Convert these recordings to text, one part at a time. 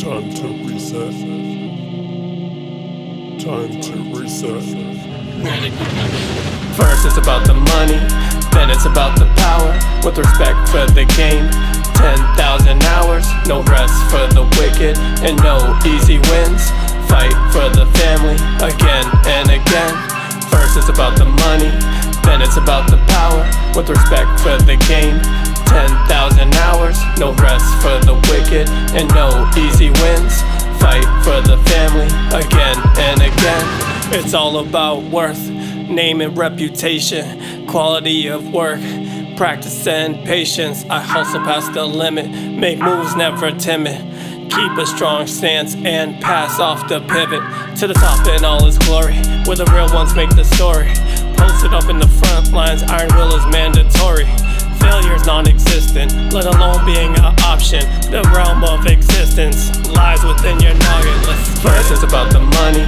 Time to reset. Time to reset. First it's about the money, then it's about the power. With respect for the game, 10,000 hours. No rest for the wicked, and no easy wins. Fight for the family again and again. First it's about the money, then it's about the power. With respect for the game, 10,000 hours. No rest for the wicked, and no easy wins. Fight for the family again and again. It's all about worth, name and reputation, quality of work, practice and patience. I hustle past the limit, make moves never timid. Keep a strong stance and pass off the pivot to the top in all its glory, where the real ones make the story. Posted up in the front lines, Iron Will is mandatory. Failure's non existent, let alone being an option. The realm of existence lies within your noggin. First, it's about the money,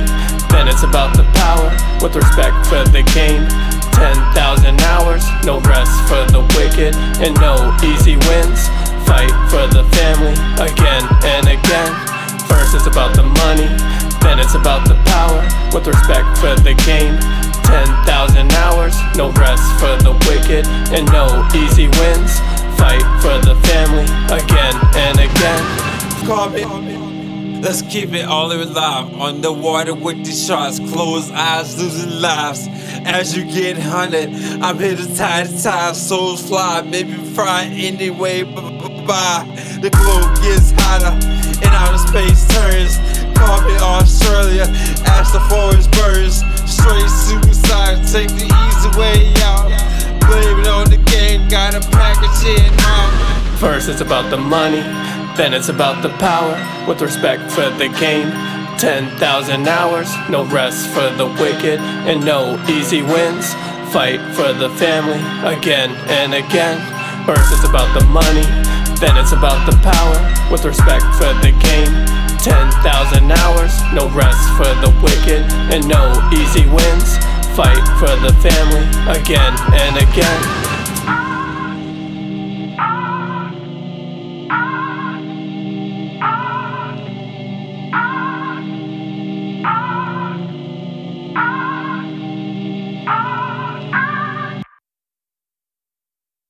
then it's about the power. With respect for the game, 10,000 hours. No rest for the wicked, and no easy wins. Fight for the family again and again. First, it's about the money, then it's about the power. With respect for the game, 10,000 hours. No rest for the wicked, and no easy wins. Fight for the family again and again. Let's keep it all alive. Underwater with these shots, closed eyes, losing lives. As you get hunted, I'm here to tie the time. Souls fly, maybe fry anyway. Bye. The globe gets hotter, and outer space turns. Me Australia, First, it's about the money, then it's about the power. With respect for the game, 10,000 hours. No rest for the wicked, and no easy wins. Fight for the family again and again. First, it's about the money, then it's about the power. With respect for the game, 10,000 hours. No rest for the wicked, and no easy wins. Fight for the family again and again.